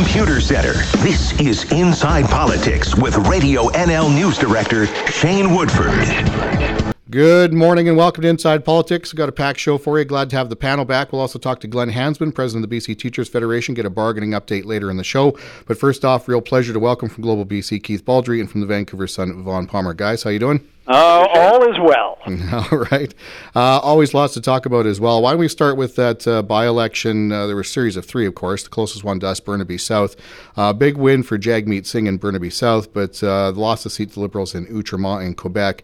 Computer Center. This is Inside Politics with Radio NL News Director Shane Woodford. Good morning and welcome to Inside Politics. We've got a packed show for you. Glad to have the panel back. We'll also talk to Glenn Hansman, president of the BC Teachers Federation, get a bargaining update later in the show. But first off, real pleasure to welcome from Global BC Keith Baldrey and from the Vancouver Sun, Vaughn Palmer. Guys, how you doing? Uh, all is well. All right. Uh, always lots to talk about as well. Why don't we start with that uh, by election? Uh, there were a series of three, of course. The closest one to us, Burnaby South. Uh, big win for Jagmeet Singh in Burnaby South, but uh, lost the seat to Liberals in Outremont in Quebec.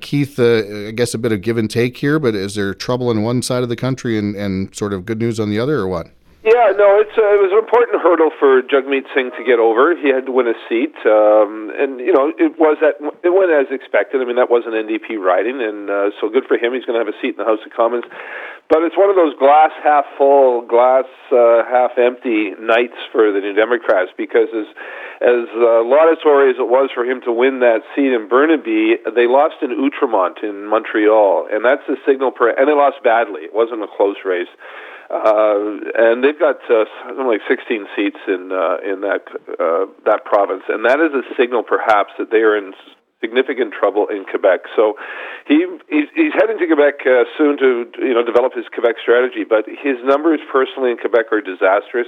Keith, I guess a bit of give and take here, but is there trouble on one side of the country and, and sort of good news on the other, or what? Yeah, no, it's uh, it was an important hurdle for Jagmeet Singh to get over. He had to win a seat, um, and you know it was that it went as expected. I mean that was an NDP riding, and uh, so good for him. He's going to have a seat in the House of Commons. But it's one of those glass half full, glass uh, half empty nights for the New Democrats because as as uh, laudatory as it was for him to win that seat in Burnaby, they lost in Outremont in Montreal, and that's a signal. Per, and they lost badly. It wasn't a close race. Uh, and they've got uh, something like 16 seats in uh, in that uh, that province, and that is a signal, perhaps, that they are in significant trouble in Quebec. So he he's, he's heading to Quebec uh, soon to you know develop his Quebec strategy. But his numbers personally in Quebec are disastrous.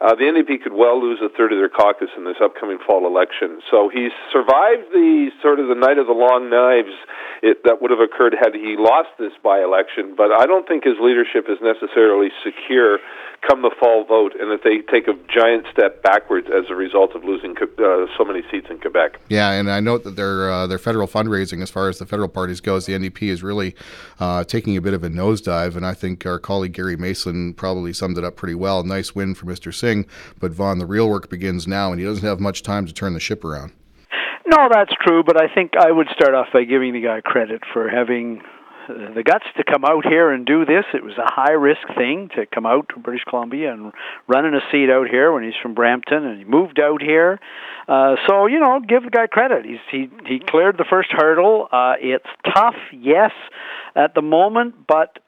Uh, the NDP could well lose a third of their caucus in this upcoming fall election. So he's survived the sort of the night of the long knives it, that would have occurred had he lost this by election. But I don't think his leadership is necessarily secure come the fall vote, and that they take a giant step backwards as a result of losing uh, so many seats in Quebec. Yeah, and I note that their uh, their federal fundraising, as far as the federal parties goes, the NDP is really uh, taking a bit of a nosedive, and I think our colleague Gary Mason probably summed it up pretty well. Nice win for Mr. Singh, but Vaughn, the real work begins now, and he doesn't have much time to turn the ship around. No, that's true, but I think I would start off by giving the guy credit for having the guts to come out here and do this. It was a high risk thing to come out to British Columbia and run in a seat out here when he's from Brampton and he moved out here. Uh, so you know, give the guy credit. He's he he cleared the first hurdle. Uh, it's tough, yes, at the moment, but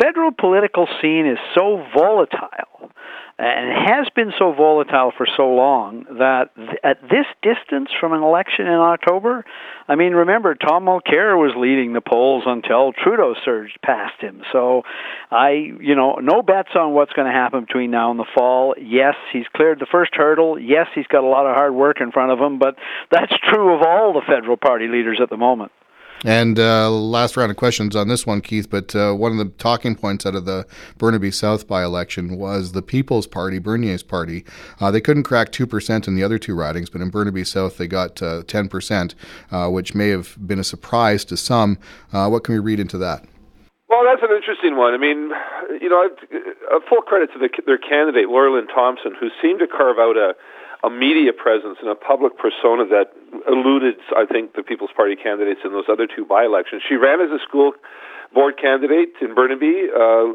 federal political scene is so volatile and has been so volatile for so long that th- at this distance from an election in October, I mean, remember Tom Mulcair was leading the polls until Trudeau surged past him. So, I, you know, no bets on what's going to happen between now and the fall. Yes, he's cleared the first hurdle. Yes, he's got a lot of hard work in front of him, but that's true of all the federal party leaders at the moment. And uh, last round of questions on this one, Keith. But uh, one of the talking points out of the Burnaby South by election was the People's Party, Bernier's party. Uh, they couldn't crack 2% in the other two ridings, but in Burnaby South, they got 10%, uh, uh, which may have been a surprise to some. Uh, what can we read into that? Well, that's an interesting one. I mean, you know, a full credit to the, their candidate, Laura Lynn Thompson, who seemed to carve out a a media presence and a public persona that eluded, I think, the People's Party candidates in those other two by elections. She ran as a school board candidate in Burnaby uh,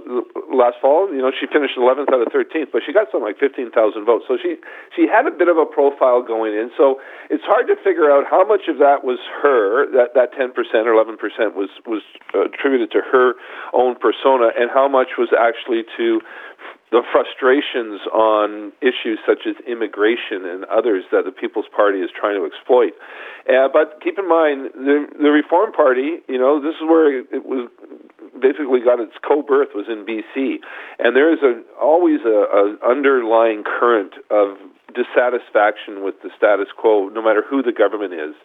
last fall. You know, she finished 11th out of 13th, but she got something like 15,000 votes. So she she had a bit of a profile going in. So it's hard to figure out how much of that was her that that 10% or 11% was was attributed to her own persona, and how much was actually to the frustrations on issues such as immigration and others that the People's Party is trying to exploit. Uh, but keep in mind, the, the Reform Party, you know, this is where it was basically got its co-birth was in BC, and there is a always a, a underlying current of dissatisfaction with the status quo, no matter who the government is.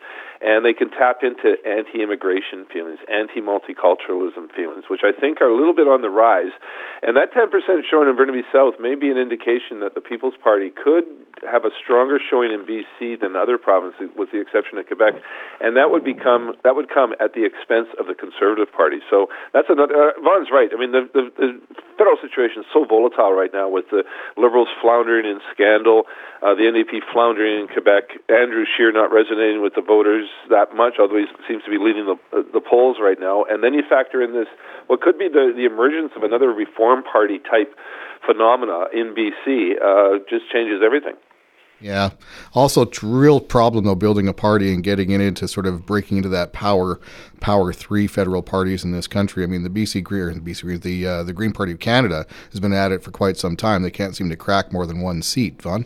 And they can tap into anti immigration feelings, anti multiculturalism feelings, which I think are a little bit on the rise. And that 10% showing in Burnaby South may be an indication that the People's Party could have a stronger showing in BC than other provinces, with the exception of Quebec, and that would become that would come at the expense of the Conservative Party. So that's another. Uh, Vaughn's right. I mean, the, the, the federal situation is so volatile right now, with the Liberals floundering in scandal, uh, the NDP floundering in Quebec, Andrew Scheer not resonating with the voters that much, although he seems to be leading the uh, the polls right now, and then you factor in this what could be the the emergence of another Reform Party type phenomena in BC, uh, just changes everything. Yeah. Also, it's real problem though building a party and getting it into sort of breaking into that power, power three federal parties in this country. I mean, the BC Green, the BC Green, the uh, the Green Party of Canada has been at it for quite some time. They can't seem to crack more than one seat. Vaughn.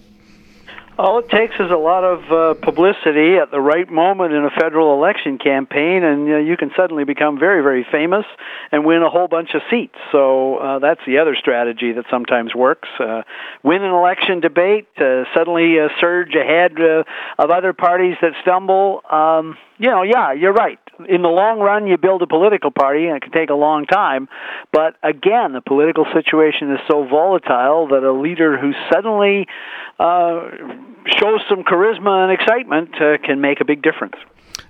All it takes is a lot of uh, publicity at the right moment in a federal election campaign, and uh, you can suddenly become very, very famous and win a whole bunch of seats. So uh, that's the other strategy that sometimes works. Uh, win an election debate, uh, suddenly uh, surge ahead uh, of other parties that stumble. Um, you know, yeah, you're right. In the long run, you build a political party, and it can take a long time. But again, the political situation is so volatile that a leader who suddenly uh, shows some charisma and excitement uh, can make a big difference.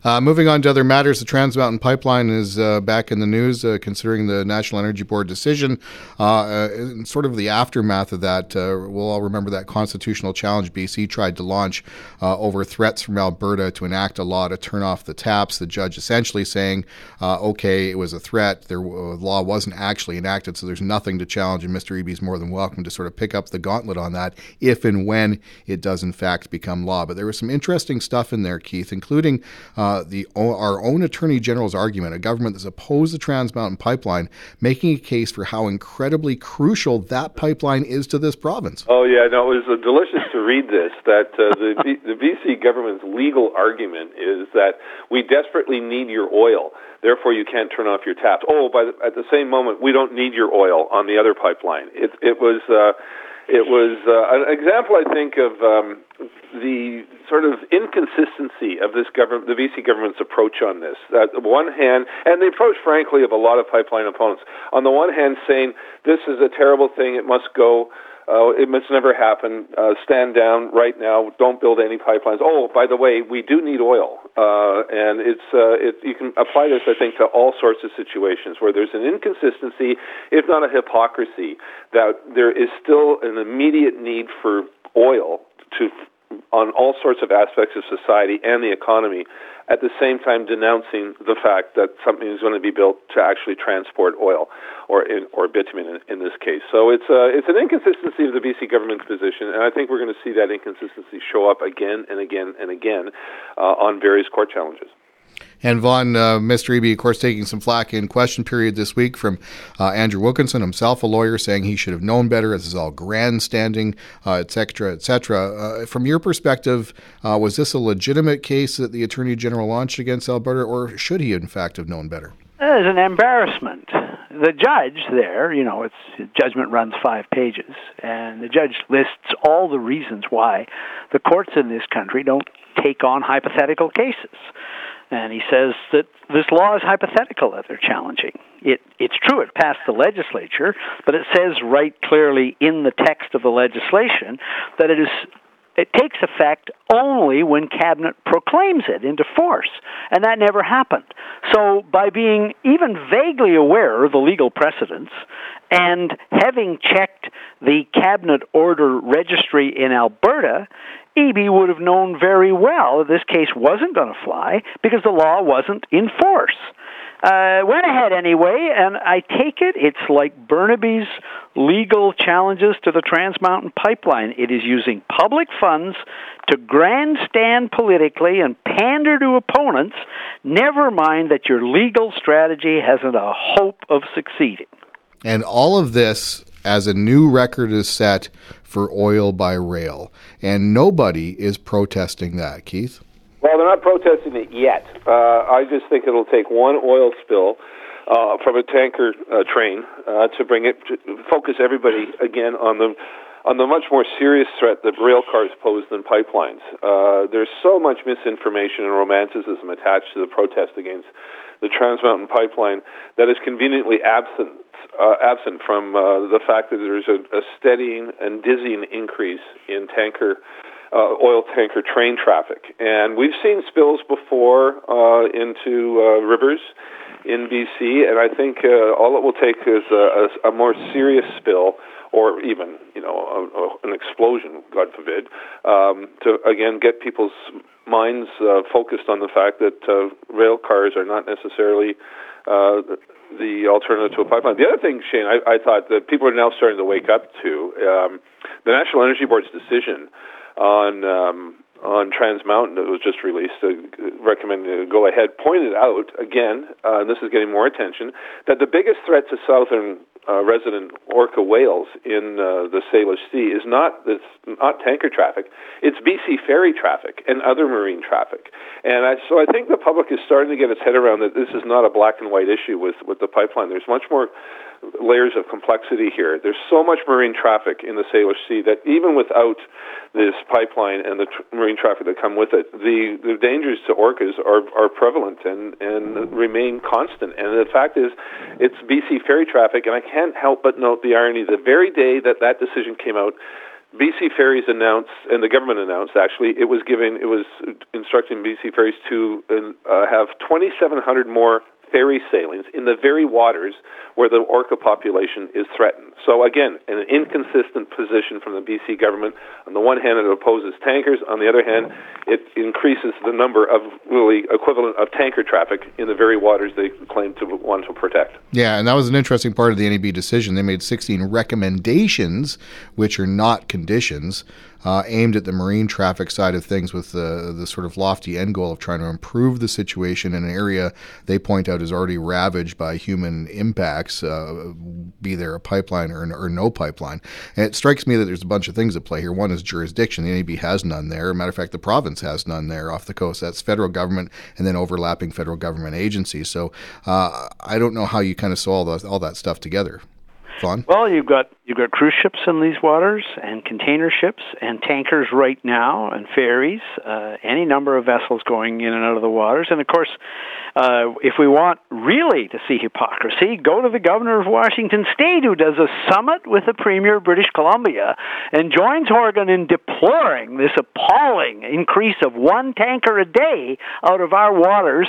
Uh, moving on to other matters, the Trans Mountain Pipeline is uh, back in the news, uh, considering the National Energy Board decision. Uh, uh, sort of the aftermath of that, uh, we'll all remember that constitutional challenge BC tried to launch over threats from Alberta to enact a law to turn off the taps. The judge essentially saying, okay, it was a threat. The law wasn't actually enacted, so there's nothing to challenge, and Mr. Eby is more than welcome to sort of pick up the gauntlet on that if and when it does, in fact, become law. But there was some interesting stuff in there, Keith, including uh, the our own Attorney General's argument, a government that's opposed the Trans Mountain Pipeline, making a case for how incredibly crucial that pipeline is to this province. Oh yeah, no, it was uh, delicious to read this. That uh, the the BC government's legal argument is that we desperately need your oil, therefore you can't turn off your taps. Oh, by the, at the same moment, we don't need your oil on the other pipeline. It it was. Uh, it was uh, an example, I think, of um, the sort of inconsistency of this government, the BC government's approach on this. on one hand, and the approach, frankly, of a lot of pipeline opponents. On the one hand, saying this is a terrible thing; it must go. Uh, it must never happen. Uh, stand down right now. Don't build any pipelines. Oh, by the way, we do need oil, uh, and it's uh, it, you can apply this, I think, to all sorts of situations where there's an inconsistency, if not a hypocrisy, that there is still an immediate need for oil to on all sorts of aspects of society and the economy, at the same time denouncing the fact that something is going to be built to actually transport oil or in, or bitumen in, in this case. So it's a, uh, it's an inconsistency of the BC government's position, and I think we're going to see that inconsistency show up again and again and again uh, on various court challenges. And Vaughn, uh, Mr. Eby, of course, taking some flack in question period this week from uh, Andrew Wilkinson, himself a lawyer, saying he should have known better. This is all grandstanding, et cetera, et cetera. Uh, from your perspective, uh, was this a legitimate case that the Attorney General launched against Alberta, or should he, in fact, have known better? It is an embarrassment. The judge there, you know, its judgment runs five pages, and the judge lists all the reasons why the courts in this country don't take on hypothetical cases. And he says that this law is hypothetical that they're challenging. It, it's true it passed the legislature, but it says right clearly in the text of the legislation that it is it takes effect only when cabinet proclaims it into force and that never happened so by being even vaguely aware of the legal precedents and having checked the cabinet order registry in Alberta Eby would have known very well that this case wasn't going to fly because the law wasn't in force. Uh, went ahead anyway, and I take it it's like Burnaby's legal challenges to the Trans Mountain Pipeline. It is using public funds to grandstand politically and pander to opponents, never mind that your legal strategy hasn't a hope of succeeding. And all of this as a new record is set for oil by rail. And nobody is protesting that, Keith. Well, they're not protesting it yet. Uh, I just think it'll take one oil spill uh, from a tanker uh, train uh, to bring it to focus everybody again on the on the much more serious threat that rail cars pose than pipelines. Uh, there's so much misinformation and romanticism attached to the protest against the Trans Mountain Pipeline that is conveniently absent uh, absent from uh, the fact that there's a, a steadying and dizzying increase in tanker uh, oil tanker train traffic, and we've seen spills before uh, into uh, rivers in BC, and I think uh, all it will take is a, a, a more serious spill or even you know a, a, an explosion, God forbid, um, to again get people's minds uh, focused on the fact that uh, rail cars are not necessarily uh, the alternative to a pipeline. The other thing, Shane, I, I thought that people are now starting to wake up to um, the National Energy Board's decision on um, on Trans Mountain that was just released, uh, recommending to go ahead, pointed out again, uh, and this is getting more attention, that the biggest threat to southern uh, resident orca whales in uh, the Salish Sea is not it's not tanker traffic. It's BC ferry traffic and other marine traffic. And I, so I think the public is starting to get its head around that this is not a black and white issue with with the pipeline. There's much more layers of complexity here. There's so much marine traffic in the Salish Sea that even without this pipeline and the tr- marine traffic that come with it, the, the dangers to orcas are, are prevalent and, and remain constant. And the fact is, it's BC ferry traffic, and I can't help but note the irony. The very day that that decision came out, BC Ferries announced, and the government announced actually, it was giving, it was instructing BC Ferries to uh, have 2,700 more ferry sailings in the very waters where the orca population is threatened. So again, an inconsistent position from the BC government. On the one hand, it opposes tankers. On the other hand, it increases the number of really equivalent of tanker traffic in the very waters they claim to want to protect. Yeah, and that was an interesting part of the NEB decision. They made 16 recommendations, which are not conditions uh, aimed at the marine traffic side of things with the, the sort of lofty end goal of trying to improve the situation in an area they point out is already ravaged by human impacts, uh, be there a pipeline or, or no pipeline. And it strikes me that there's a bunch of things at play here. One is jurisdiction. The NEB has none there. matter of fact, the province has none there off the coast. That's federal government and then overlapping federal government agencies. So uh, I don't know how you kind of saw all, all that stuff together. Vaughn. Well, you've got you've got cruise ships in these waters, and container ships, and tankers right now, and ferries. Uh, any number of vessels going in and out of the waters, and of course, uh, if we want really to see hypocrisy, go to the governor of Washington State, who does a summit with the premier of British Columbia, and joins Horgan in deploring this appalling increase of one tanker a day out of our waters.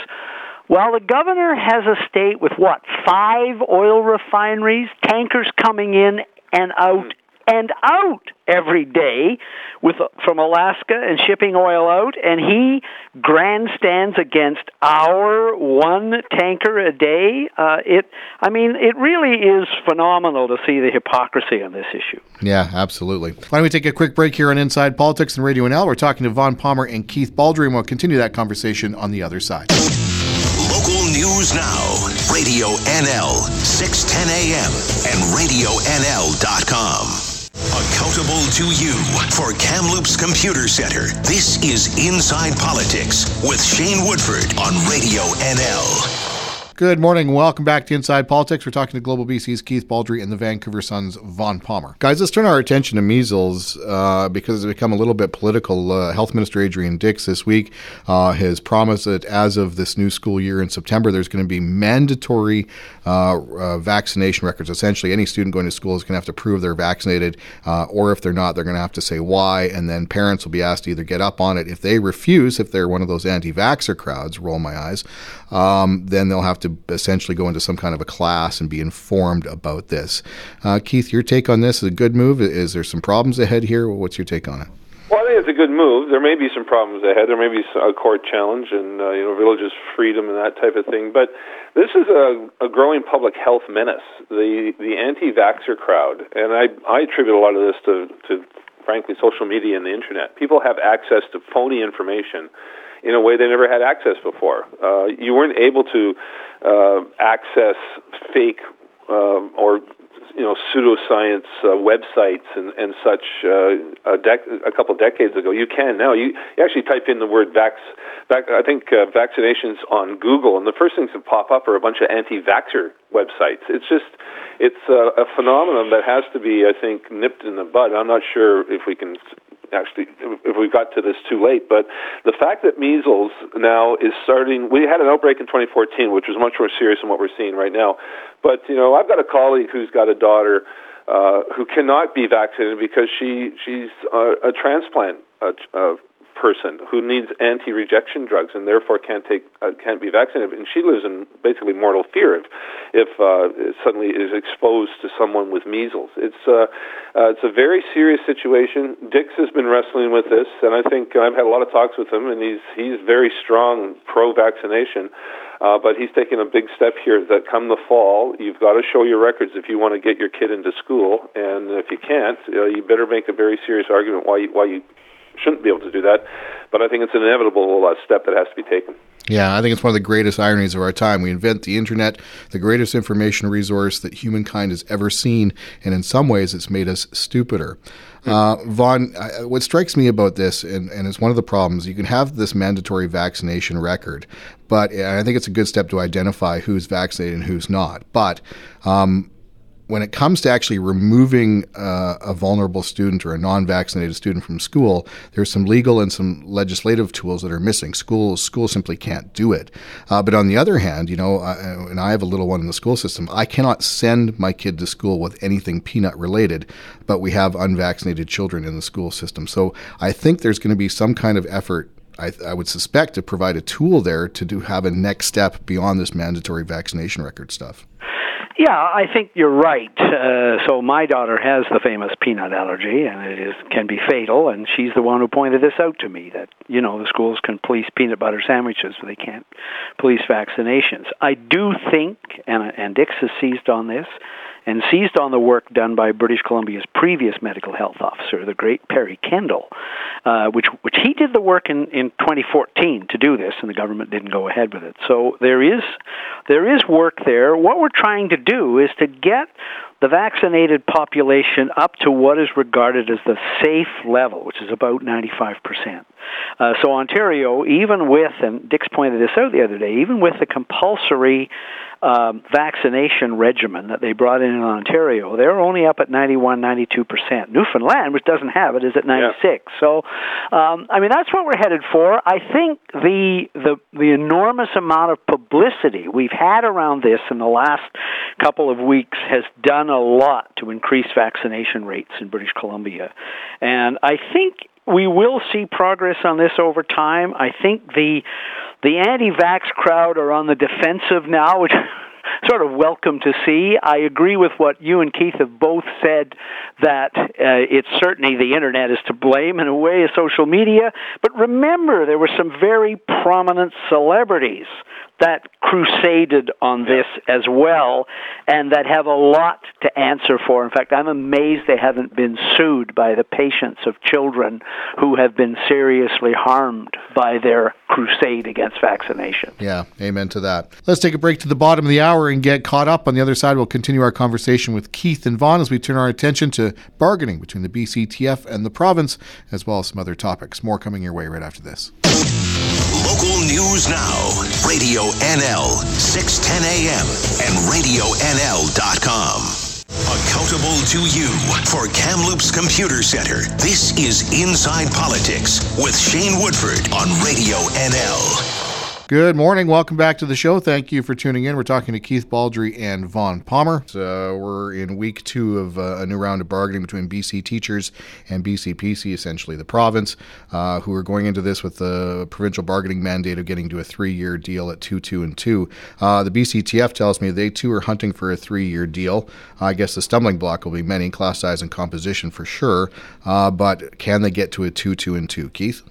Well, the governor has a state with what? Five oil refineries, tankers coming in and out and out every day with from Alaska and shipping oil out and he grandstands against our one tanker a day. Uh, it I mean it really is phenomenal to see the hypocrisy on this issue. Yeah absolutely. Why don't we take a quick break here on Inside Politics and Radio NL we're talking to Vaughn Palmer and Keith Baldrey and we'll continue that conversation on the other side News Now, Radio NL, 610 AM, and RadioNL.com. Accountable to you for Kamloops Computer Center. This is Inside Politics with Shane Woodford on Radio NL. Good morning. Welcome back to Inside Politics. We're talking to Global BC's Keith Baldrey and the Vancouver Sun's Vaughn Palmer. Guys, let's turn our attention to measles uh, because it's become a little bit political. Uh, Health Minister Adrian Dix this week uh, has promised that as of this new school year in September, there's going to be mandatory uh, uh, vaccination records. Essentially, any student going to school is going to have to prove they're vaccinated, uh, or if they're not, they're going to have to say why, and then parents will be asked to either get up on it. If they refuse, if they're one of those anti vaxxer crowds, roll my eyes, um, then they'll have to essentially go into some kind of a class and be informed about this. Uh, Keith, your take on this is a good move. Is there some problems ahead here? What's your take on it? Well, I think it's a good move. There may be some problems ahead. There may be a court challenge and uh, you know religious freedom and that type of thing. But this is a, a growing public health menace. The the anti-vaxxer crowd, and I I attribute a lot of this to to frankly social media and the internet. People have access to phony information in a way they never had access before. Uh, you weren't able to uh, access fake uh, or you know pseudoscience uh, websites and, and such uh, a, dec- a couple decades ago. You can now. You, you actually type in the word vax. Vac- I think uh, vaccinations on Google, and the first things that pop up are a bunch of anti-vaxxer websites. It's just it's a, a phenomenon that has to be, I think, nipped in the bud. I'm not sure if we can actually if we got to this too late. But the fact that measles now is starting, we had an outbreak in 2014, which was much more serious than what we're seeing right now. But you know, I've got a colleague who's got a daughter uh, who cannot be vaccinated because she she's uh, a transplant uh, uh, person who needs anti-rejection drugs and therefore can't take uh, can't be vaccinated, and she lives in basically mortal fear if if uh, suddenly is exposed to someone with measles. It's uh, uh, it's a very serious situation. Dix has been wrestling with this, and I think I've had a lot of talks with him, and he's he's very strong pro-vaccination. Uh, but he's taking a big step here that come the fall, you've got to show your records if you want to get your kid into school. And if you can't, uh, you better make a very serious argument why you, why you shouldn't be able to do that. But I think it's an inevitable uh, step that has to be taken. Yeah, I think it's one of the greatest ironies of our time. We invent the internet, the greatest information resource that humankind has ever seen, and in some ways, it's made us stupider. Uh, Vaughn, what strikes me about this, and, and it's one of the problems, you can have this mandatory vaccination record, but I think it's a good step to identify who's vaccinated and who's not. But um, when it comes to actually removing uh, a vulnerable student or a non-vaccinated student from school, there's some legal and some legislative tools that are missing. Schools schools simply can't do it. Uh, but on the other hand, you know, I, and I have a little one in the school system, I cannot send my kid to school with anything peanut related. But we have unvaccinated children in the school system, so I think there's going to be some kind of effort I, I, would suspect to provide a tool there to do have a next step beyond this mandatory vaccination record stuff. Yeah, I think you're right. Uh, so my daughter has the famous peanut allergy, and it is can be fatal. And she's the one who pointed this out to me that you know the schools can police peanut butter sandwiches, but they can't police vaccinations. I do think, and and Dix has seized on this and seized on the work done by British Columbia's previous medical health officer, the great Perry Kendall, uh, which which he did the work in, in 2014 to do this, and the government didn't go ahead with it. So there is there is work there. What we're trying to do is to get the vaccinated population up to what is regarded as the safe level, which is about 95%. Uh, so Ontario, even with, and Dix pointed this out the other day, even with the compulsory um, vaccination regimen that they brought in in Ontario, they're only up at 91, 92 percent. Newfoundland, which doesn't have it, is at 96. Yeah. So, um, I mean, that's what we're headed for. I think the the the enormous amount of publicity we've had around this in the last couple of weeks has done a lot to increase vaccination rates in British Columbia, and I think we will see progress on this over time. I think the the anti-vax crowd are on the defensive now, which sort of welcome to see. I agree with what you and Keith have both said that uh, it's certainly the internet is to blame in a way, social media. But remember, there were some very prominent celebrities that crusaded on this as well and that have a lot to answer for. In fact, I'm amazed they haven't been sued by the patients of children who have been seriously harmed by their crusade against vaccination. Yeah, amen to that. Let's take a break to the bottom of the hour and get caught up. On the other side, we'll continue our conversation with Keith and Vaughn as we turn our attention to bargaining between the BCTF and the province, as well as some other topics. More coming your way right after this. Local news now. Radio NL, 610 AM, and RadioNL.com. Accountable to you for Kamloops Computer Center. This is Inside Politics with Shane Woodford on Radio NL. Good morning. Welcome back to the show. Thank you for tuning in. We're talking to Keith Baldrey and Vaughn Palmer. Uh, we're in week two of uh, a new round of bargaining between BC teachers and BCPC, essentially the province, uh, who are going into this with the provincial bargaining mandate of getting to a three year deal at 2 2 and 2. Uh, the BCTF tells me they too are hunting for a three year deal. I guess the stumbling block will be many, class size and composition for sure. Uh, but can they get to a 2 2 and 2? Keith?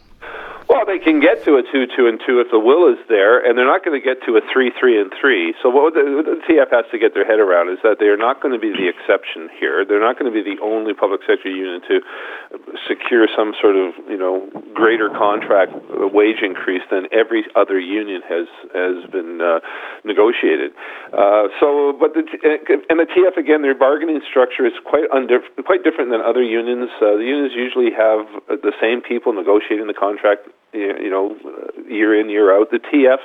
Well, they can get to a two, two, and two if the will is there, and they're not going to get to a three, three, and three. So what the, the TF has to get their head around is that they are not going to be the exception here. They're not going to be the only public sector union to secure some sort of you know greater contract wage increase than every other union has has been uh, negotiated. Uh, so, but the and the TF again, their bargaining structure is quite undif- quite different than other unions. Uh, the unions usually have the same people negotiating the contract you know, year in year out. The TF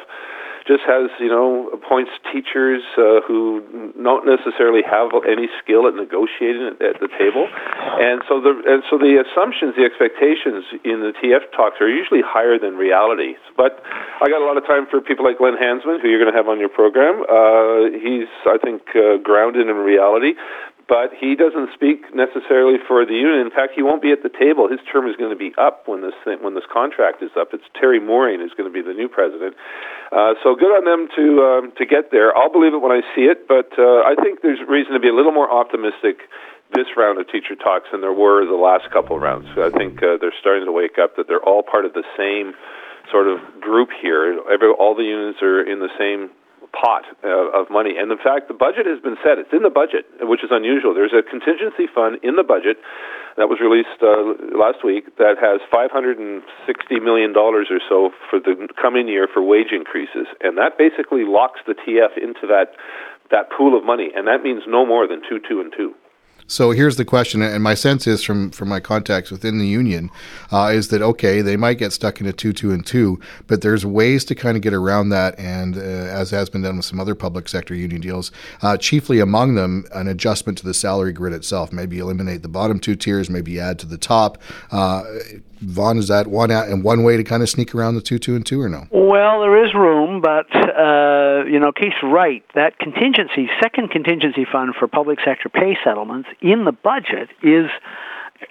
just has you know appoints teachers uh, who don't necessarily have any skill at negotiating at, the table, and so the and so the assumptions, the expectations in the TF talks are usually higher than reality. But I got a lot of time for people like Glenn Hansman, who you're going to have on your program. Uh, he's I think uh, grounded in reality but he doesn't speak necessarily for the union. In fact, he won't be at the table. His term is going to be up when this thing, when this contract is up. It's Teri Mooring who's going to be the new president. Uh, so good on them to um, to get there. I'll believe it when I see it, but uh, I think there's reason to be a little more optimistic this round of teacher talks than there were the last couple rounds. I think uh, they're starting to wake up that they're all part of the same sort of group here. Every, all the unions are in the same pot uh, of money. And in fact, the budget has been set. It's in the budget, which is unusual. There's a contingency fund in the budget that was released uh, last week that has 560 million dollars or so for the coming year for wage increases, and that basically locks the TF into that that pool of money, and that means no more than two, two, and two. So here's the question, and my sense is from from my contacts within the union, uh, is that okay? They might get stuck in a two, two, and two, but there's ways to kind of get around that, and uh, as has been done with some other public sector union deals, uh, chiefly among them an adjustment to the salary grid itself. Maybe eliminate the bottom two tiers, maybe add to the top. Uh, Vaughn, is that one and one way to kind of sneak around the two, two, and two, or no? Well, there is room, but uh, you know, Keith's right. That contingency, second contingency fund for public sector pay settlements in the budget is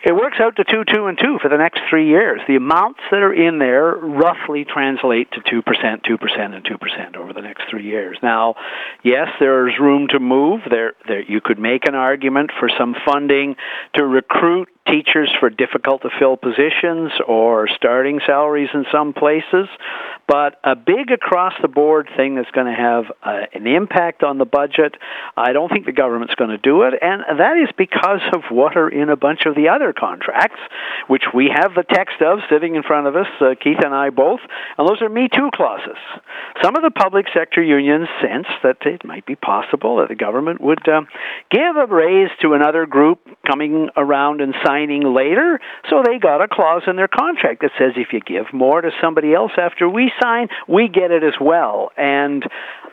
it works out to two, two, and two for the next three years. The amounts that are in there roughly translate to two percent, two percent, and two percent over the next three years. Now, yes, there's room to move. There, there, you could make an argument for some funding to recruit teachers for difficult to fill positions or starting salaries in some places. But a big across the board thing that's going to have uh, an impact on the budget, I don't think the government's going to do it. And that is because of what are in a bunch of the other contracts, which we have the text of sitting in front of us, uh, Keith and I both. And those are Me Too clauses. Some of the public sector unions sense that it might be possible that the government would uh, give a raise to another group coming around and signing later. So they got a clause in their contract that says if you give more to somebody else after we sign, we get it as well. And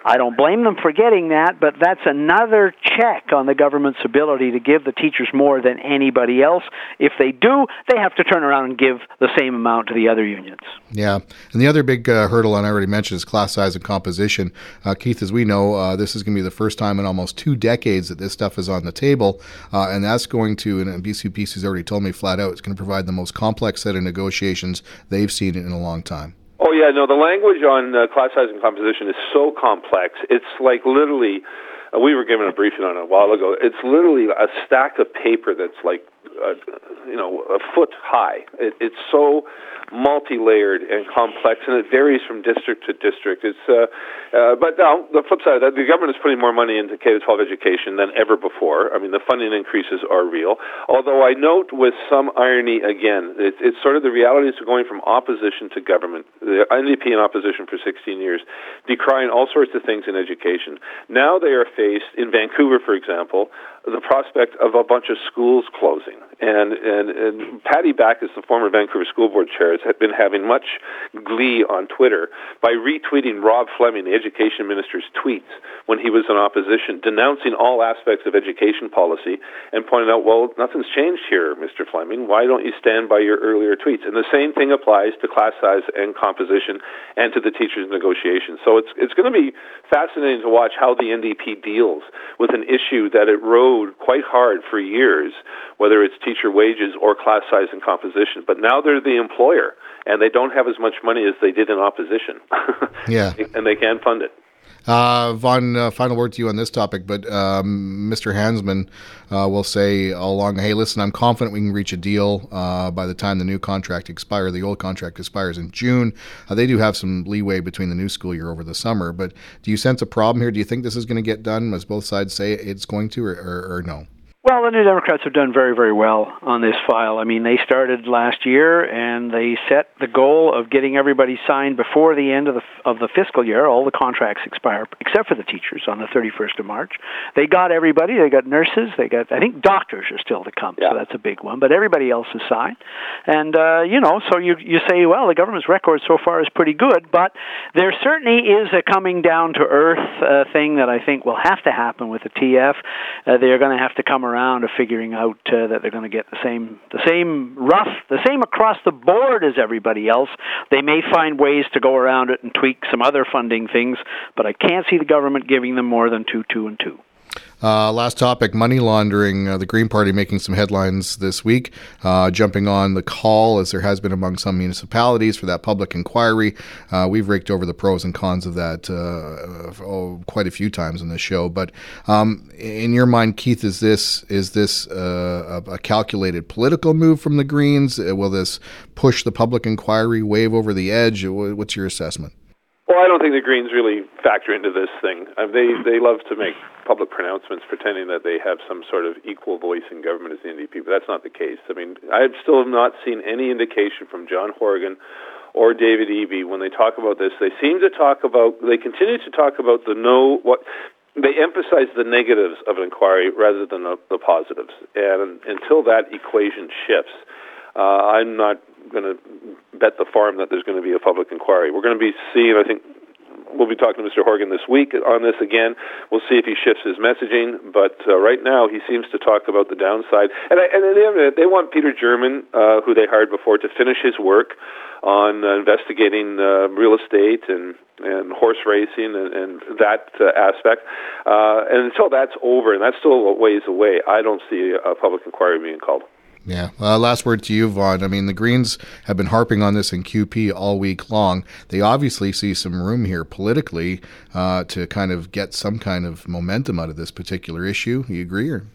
I don't blame them for getting that, but that's another check on the government's ability to give the teachers more than anybody else. If they do, they have to turn around and give the same amount to the other unions. Yeah. And the other big uh, hurdle, and I already mentioned, is class size and composition. Uh, Keith, as we know, uh, this is going to be the first time in almost two decades that this stuff is on the table. Uh, and that's going to, and BCPC has already told me flat out, it's going to provide the most complex set of negotiations they've seen in a long time. Oh yeah, no. The language on uh, class size and composition is so complex. It's like literally. Uh, we were given a briefing on it a while ago. It's literally a stack of paper that's like, uh, you know, a foot high. It, it's so multi-layered and complex, and it varies from district to district. It's, uh, uh, but now the flip side of that, the government is putting more money into K-12 education than ever before. I mean, the funding increases are real. Although I note with some irony again, it, it's sort of the realities of going from opposition to government. The NDP in opposition for 16 years, decrying all sorts of things in education. Now they are faced in Vancouver, for example, the prospect of a bunch of schools closing. And, and, and Patti Bacchus, the former Vancouver School Board chair, has been having much glee on Twitter by retweeting Rob Fleming, the education minister's tweets, when he was in opposition, denouncing all aspects of education policy and pointing out, well, nothing's changed here, Mr. Fleming. Why don't you stand by your earlier tweets? And the same thing applies to class size and composition and to the teachers' negotiations. So it's, it's going to be fascinating to watch how the NDP deals with an issue that it rode quite hard for years, whether it's teacher wages or class size and composition. But now they're the employer, and they don't have as much money as they did in opposition. yeah, and they can fund it. Uh, Vaughn, uh, final word to you on this topic, but um, Mr. Hansman uh, will say all along, hey, listen, I'm confident we can reach a deal uh, by the time the new contract expires. The old contract expires in June. Uh, they do have some leeway between the new school year over the summer, but do you sense a problem here? Do you think this is going to get done, as both sides say it's going to, or, or, or no? Well, the New Democrats have done very, very well on this file. I mean, they started last year and they set the goal of getting everybody signed before the end of the of the fiscal year. All the contracts expire except for the teachers on the 31st of March. They got everybody. They got nurses. They got I think doctors are still to come, yeah. so that's a big one. But everybody else is signed. And uh, you know, so you you say, well, the government's record so far is pretty good, but there certainly is a coming down to earth uh, thing that I think will have to happen with the TF. Uh, they're going to have to come around around of figuring out uh, that they're going to get the same the same rough the same across the board as everybody else. They may find ways to go around it and tweak some other funding things, but I can't see the government giving them more than two, two, and two. Uh, last topic money laundering. Uh, the Green Party making some headlines this week, uh, jumping on the call as there has been among some municipalities for that public inquiry. Uh, we've raked over the pros and cons of that uh, oh, quite a few times in this show. But um, in your mind, Keith, is this is this uh, a calculated political move from the Greens? Will this push the public inquiry wave over the edge? What's your assessment? Well, I don't think the Greens really factor into this thing. they they love to make public pronouncements pretending that they have some sort of equal voice in government as the NDP, but that's not the case. I mean, I still have not seen any indication from John Horgan or David Eby when they talk about this. They seem to talk about, they continue to talk about the no, what, they emphasize the negatives of an inquiry rather than the, the positives. And until that equation shifts, uh, I'm not going to bet the farm that there's going to be a public inquiry. We're going to be seeing, I think, we'll be talking to Mr. Horgan this week on this again. We'll see if he shifts his messaging. But uh, right now, he seems to talk about the downside. And, I, and they, they want Peter German, uh, who they hired before, to finish his work on uh, investigating uh, real estate and and horse racing and, and that uh, aspect. Uh, and until that's over, and that's still a ways away, I don't see a public inquiry being called. Yeah. Last word to you, Vaughn. I mean, the Greens have been harping on this in QP all week long. They obviously see some room here politically uh, to kind of get some kind of momentum out of this particular issue. You agree, or?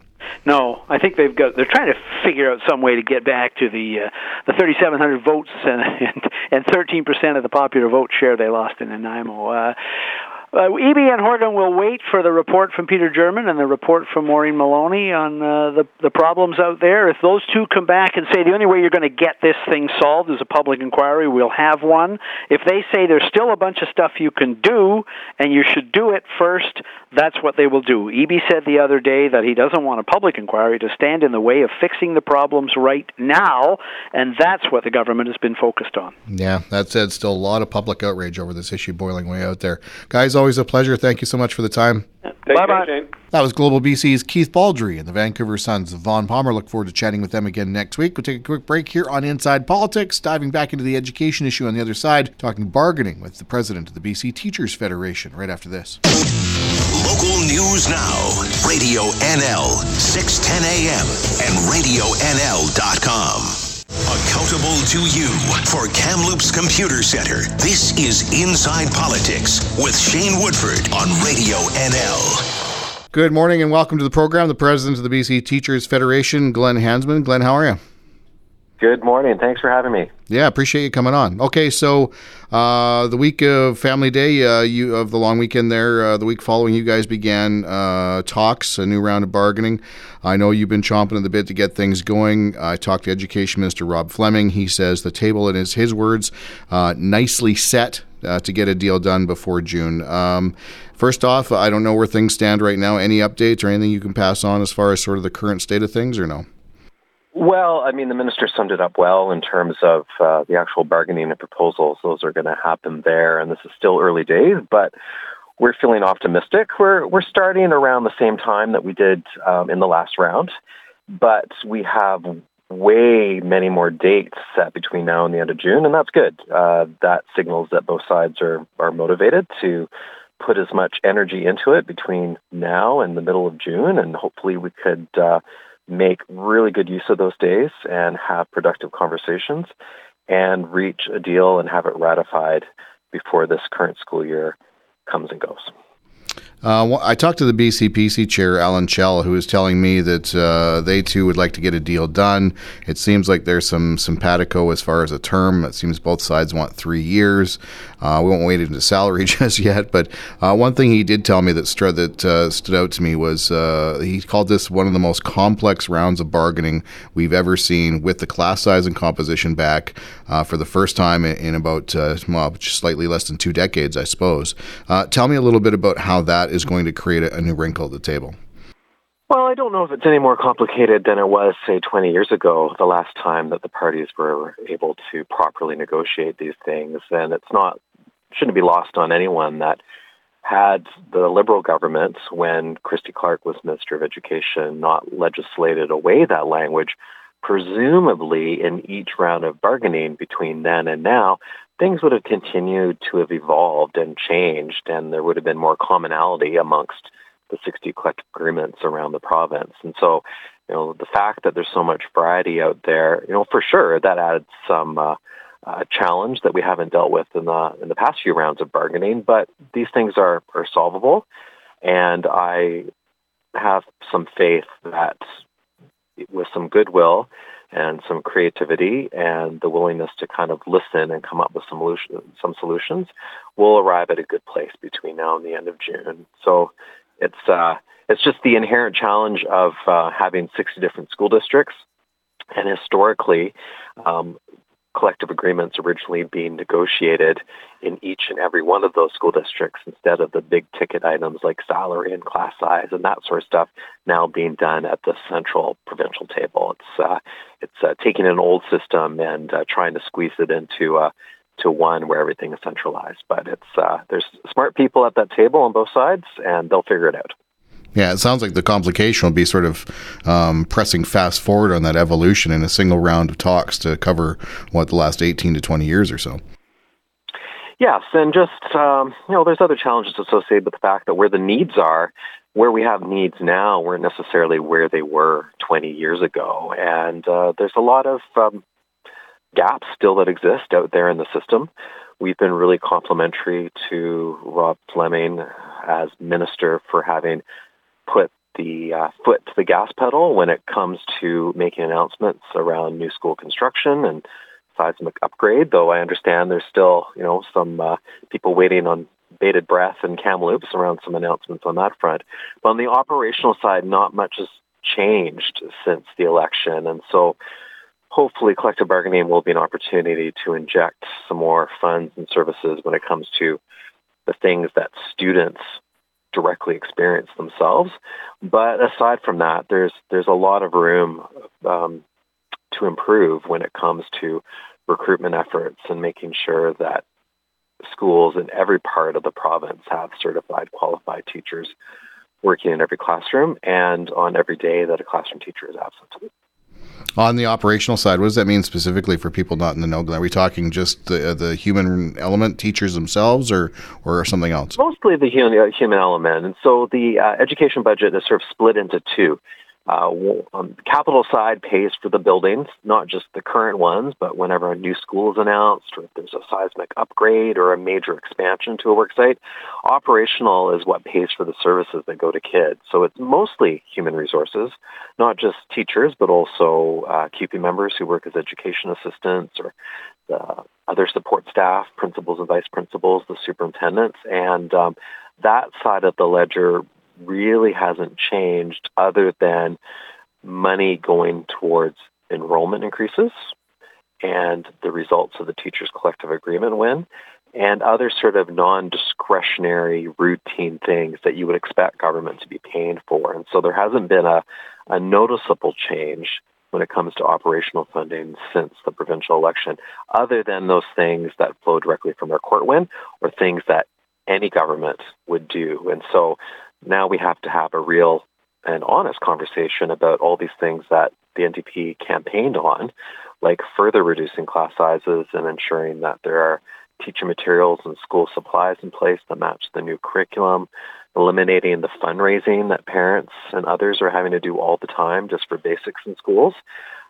No, I think they've got. They're trying to figure out some way to get back to the uh, the 3,700 votes and and 13 percent of the popular vote share they lost in Nanaimo. Uh, uh, Eby and Horgan will wait for the report from Peter German and the report from Maureen Maloney on uh, the the problems out there. If those two come back and say the only way you're going to get this thing solved is a public inquiry, we'll have one. If they say there's still a bunch of stuff you can do and you should do it first, that's what they will do. Eby said the other day that he doesn't want a public inquiry to stand in the way of fixing the problems right now, and that's what the government has been focused on. Yeah, that said, still a lot of public outrage over this issue boiling way out there, guys always a pleasure. Thank you so much for the time. Bye bye. That was Global BC's Keith Baldrey and the Vancouver Suns of Vaughn Palmer. Look forward to chatting with them again next week. We'll take a quick break here on Inside Politics, diving back into the education issue on the other side, talking bargaining with the president of the BC Teachers Federation right after this. Local news now, Radio NL, 610 AM, and RadioNL.com. Accountable to you for Kamloops Computer Center. This is Inside Politics with Shane Woodford on Radio NL. Good morning and welcome to the program. The president of the BC Teachers Federation, Glenn Hansman. Glenn, how are you? Good morning. Thanks for having me. Yeah, appreciate you coming on. Okay, so uh, the week of Family Day, uh, you of the long weekend there, uh, the week following, you guys began uh, talks, a new round of bargaining. I know you've been chomping at the bit to get things going. I talked to Education Minister Rob Fleming. He says the table, in his his words, uh, nicely set uh, to get a deal done before June. Um, first off, I don't know where things stand right now. Any updates or anything you can pass on as far as sort of the current state of things, or no? Well, I mean, the minister summed it up well in terms of uh, the actual bargaining and proposals. Those are going to happen there, and this is still early days, but we're feeling optimistic. We're we're starting around the same time that we did um, in the last round, but we have way many more dates set between now and the end of June, and that's good. Uh, that signals that both sides are are motivated to put as much energy into it between now and the middle of June, and hopefully we could. Uh, make really good use of those days and have productive conversations and reach a deal and have it ratified before this current school year comes and goes. Uh, I talked to the BCPC chair, Alan Chell, who was telling me that uh, they too would like to get a deal done. It seems like there's some simpatico as far as a term. It seems both sides want three years. Uh, we won't wait into salary just yet, but uh, one thing he did tell me that, st- that uh, stood out to me was uh, he called this one of the most complex rounds of bargaining we've ever seen with the class size and composition back for the first time in, in about well, slightly less than two decades, I suppose. tell me a little bit about how that that is going to create a, new wrinkle at the table? Well, I don't know if it's any more complicated than it was, say, 20 years ago, the last time that the parties were able to properly negotiate these things. And it's not, shouldn't be lost on anyone that had the Liberal government, when Christy Clark was Minister of Education, not legislated away that language, presumably in each round of bargaining between then and now, things would have continued to have evolved and changed, and there would have been more commonality amongst the 60 collective agreements around the province. And so, you know, the fact that there's so much variety out there, you know, for sure that adds some uh, uh, challenge that we haven't dealt with in the in the past few rounds of bargaining. But these things are are solvable, and I have some faith that with some goodwill and some creativity and the willingness to kind of listen and come up with some, solution, some solutions, we'll arrive at a good place between now and the end of June. So, it's uh, it's just the inherent challenge of uh, having 60 different school districts, and historically, um, collective agreements originally being negotiated in each and every one of those school districts instead of the big ticket items like salary and class size and that sort of stuff now being done at the central provincial table. It's uh, it's uh, taking an old system and uh, trying to squeeze it into uh, to one where everything is centralized. But it's uh, there's smart people at that table on both sides, and they'll figure it out. Yeah, it sounds like the complication will be sort of um, pressing fast forward on that evolution in a single round of talks to cover what the last 18 to 20 years or so. Yes, and just um, you know, there's other challenges associated with the fact that where the needs are, where we have needs now, weren't necessarily where they were 20 years ago, and uh, there's a lot of um, gaps still that exist out there in the system. We've been really complimentary to Rob Fleming as minister for having put the uh, foot to the gas pedal when it comes to making announcements around new school construction and seismic upgrade. Though I understand there's still, you know, some uh, people waiting on bated breath and Kamloops around some announcements on that front. But on the operational side, not much has changed since the election, and so hopefully collective bargaining will be an opportunity to inject some more funds and services when it comes to the things that students directly experience themselves. But aside from that, there's there's a lot of room um, to improve when it comes to recruitment efforts and making sure that schools in every part of the province have certified qualified teachers working in every classroom and on every day that a classroom teacher is absent. On the operational side, what does that mean specifically for people not in the know? Are we talking just the the human element, teachers themselves, or or something else? Mostly the human, uh, human element. And so the uh, education budget is sort of split into two. Uh, the capital side pays for the buildings, not just the current ones, but whenever a new school is announced, or if there's a seismic upgrade or a major expansion to a work site, operational is what pays for the services that go to kids. So it's mostly human resources, not just teachers, but also uh, CUPE members who work as education assistants or the other support staff, principals and vice principals, the superintendents, and um, that side of the ledger really hasn't changed other than money going towards enrollment increases and the results of the teachers collective agreement win and other sort of non-discretionary routine things that you would expect government to be paying for. And so there hasn't been a, a noticeable change when it comes to operational funding since the provincial election, other than those things that flow directly from our court win or things that any government would do. And so now we have to have a real and honest conversation about all these things that the NDP campaigned on, like further reducing class sizes and ensuring that there are teacher materials and school supplies in place that match the new curriculum, eliminating the fundraising that parents and others are having to do all the time just for basics in schools.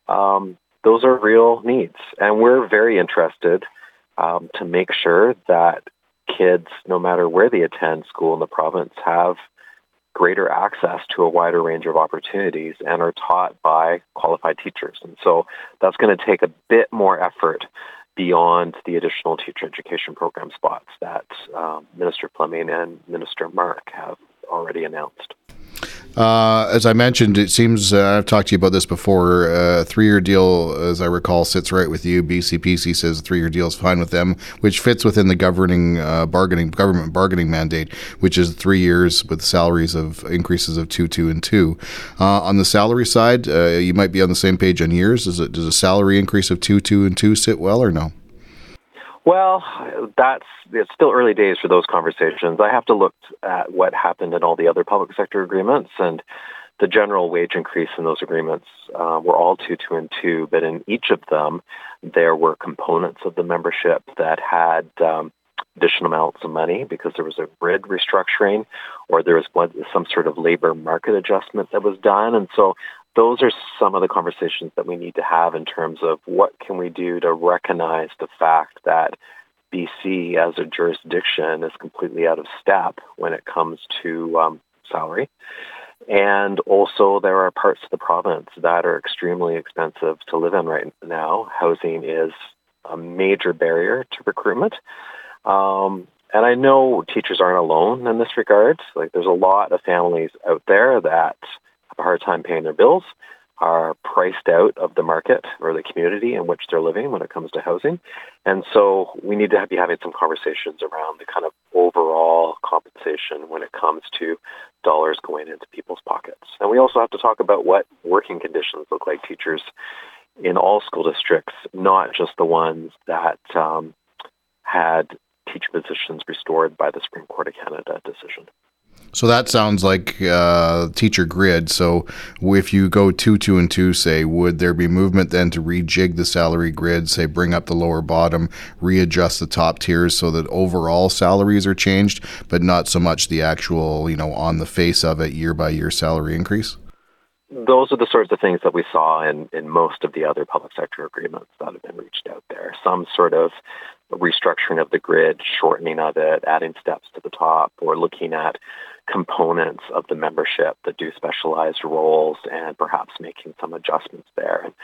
Um, those are real needs. And we're very interested um, to make sure that kids, no matter where they attend school in the province, have greater access to a wider range of opportunities and are taught by qualified teachers. And so that's going to take a bit more effort beyond the additional teacher education program spots that um, Minister Fleming and Minister Mark have already announced. Uh, as I mentioned, it seems uh, I've talked to you about this before. A uh, three-year deal, as I recall, sits right with you. BCPC says three-year deal is fine with them, which fits within the governing uh, bargaining government bargaining mandate, which is three years with salaries of increases of two, two, and two. Uh, on the salary side, uh, you might be on the same page on years. It, does a salary increase of two, two, and two sit well or no? Well, that's it's still early days for those conversations. I have to look at what happened in all the other public sector agreements, and the general wage increase in those agreements uh, were all two, two, and two. But in each of them, there were components of the membership that had um, additional amounts of money because there was a grid restructuring, or there was some sort of labor market adjustment that was done, and so those are some of the conversations that we need to have in terms of what can we do to recognize the fact that BC as a jurisdiction is completely out of step when it comes to um, salary. And also, there are parts of the province that are extremely expensive to live in right now. Housing is a major barrier to recruitment. Um, and I know teachers aren't alone in this regard. Like there's a lot of families out there that a hard time paying their bills, are priced out of the market or the community in which they're living when it comes to housing. And so we need to be having some conversations around the kind of overall compensation when it comes to dollars going into people's pockets. And we also have to talk about what working conditions look like teachers in all school districts, not just the ones that um, had teacher positions restored by the Supreme Court of Canada decision. So that sounds like uh, teacher grid. So if you go two, two, and two, say, would there be movement then to rejig the salary grid, say, bring up the lower bottom, readjust the top tiers so that overall salaries are changed, but not so much the actual, you know, on the face of it, year by year salary increase? Those are the sorts of things that we saw in, in most of the other public sector agreements that have been reached out there. Some sort of restructuring of the grid, shortening of it, adding steps to the top, or looking at components of the membership that do specialized roles and perhaps making some adjustments there. And,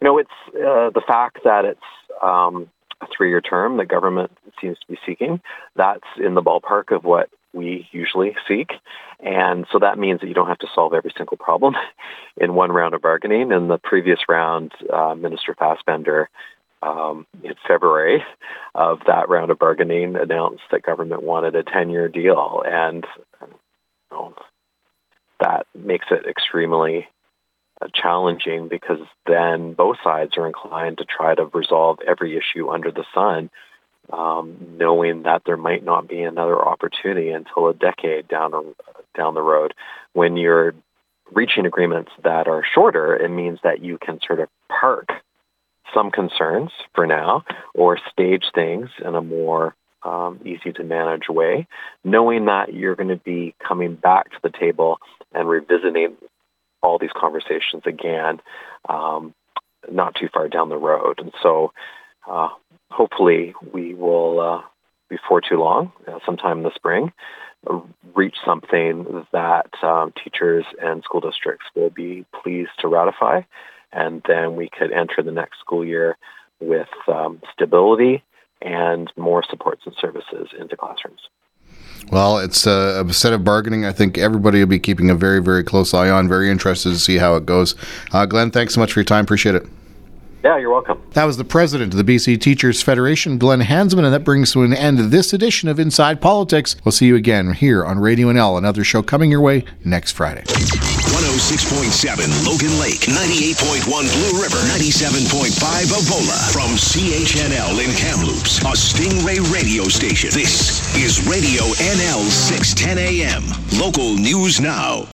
you know, it's uh, the fact that it's um, a three-year term that government seems to be seeking. That's in the ballpark of what we usually seek. And so that means that you don't have to solve every single problem in one round of bargaining. In the previous round, uh, Minister Fassbender um, in February of that round of bargaining announced that government wanted a 10 year deal. And that makes it extremely uh, challenging because then both sides are inclined to try to resolve every issue under the sun, um, knowing that there might not be another opportunity until a decade down, down the road. When you're reaching agreements that are shorter, it means that you can sort of park some concerns for now or stage things in a more um, easy to manage way, knowing that you're going to be coming back to the table and revisiting all these conversations again, um, not too far down the road. And so uh, hopefully we will, uh, before too long, uh, sometime in the spring, reach something that um, teachers and school districts will be pleased to ratify and then we could enter the next school year with um, stability and more supports and services into classrooms. Well, it's a, a, set of bargaining. I think everybody will be keeping a very, very close eye on. Very interested to see how it goes. Uh, Glen, thanks so much for your time. Appreciate it. Yeah, you're welcome. That was the president of the BC Teachers Federation, Glen Hansman, and that brings to an end this edition of Inside Politics. We'll see you again here on Radio NL, another show coming your way next Friday. 106.7 Logan Lake, 98.1 Blue River, 97.5 Avola. From CHNL in Kamloops, a Stingray radio station. This is Radio NL 610 AM. Local news now.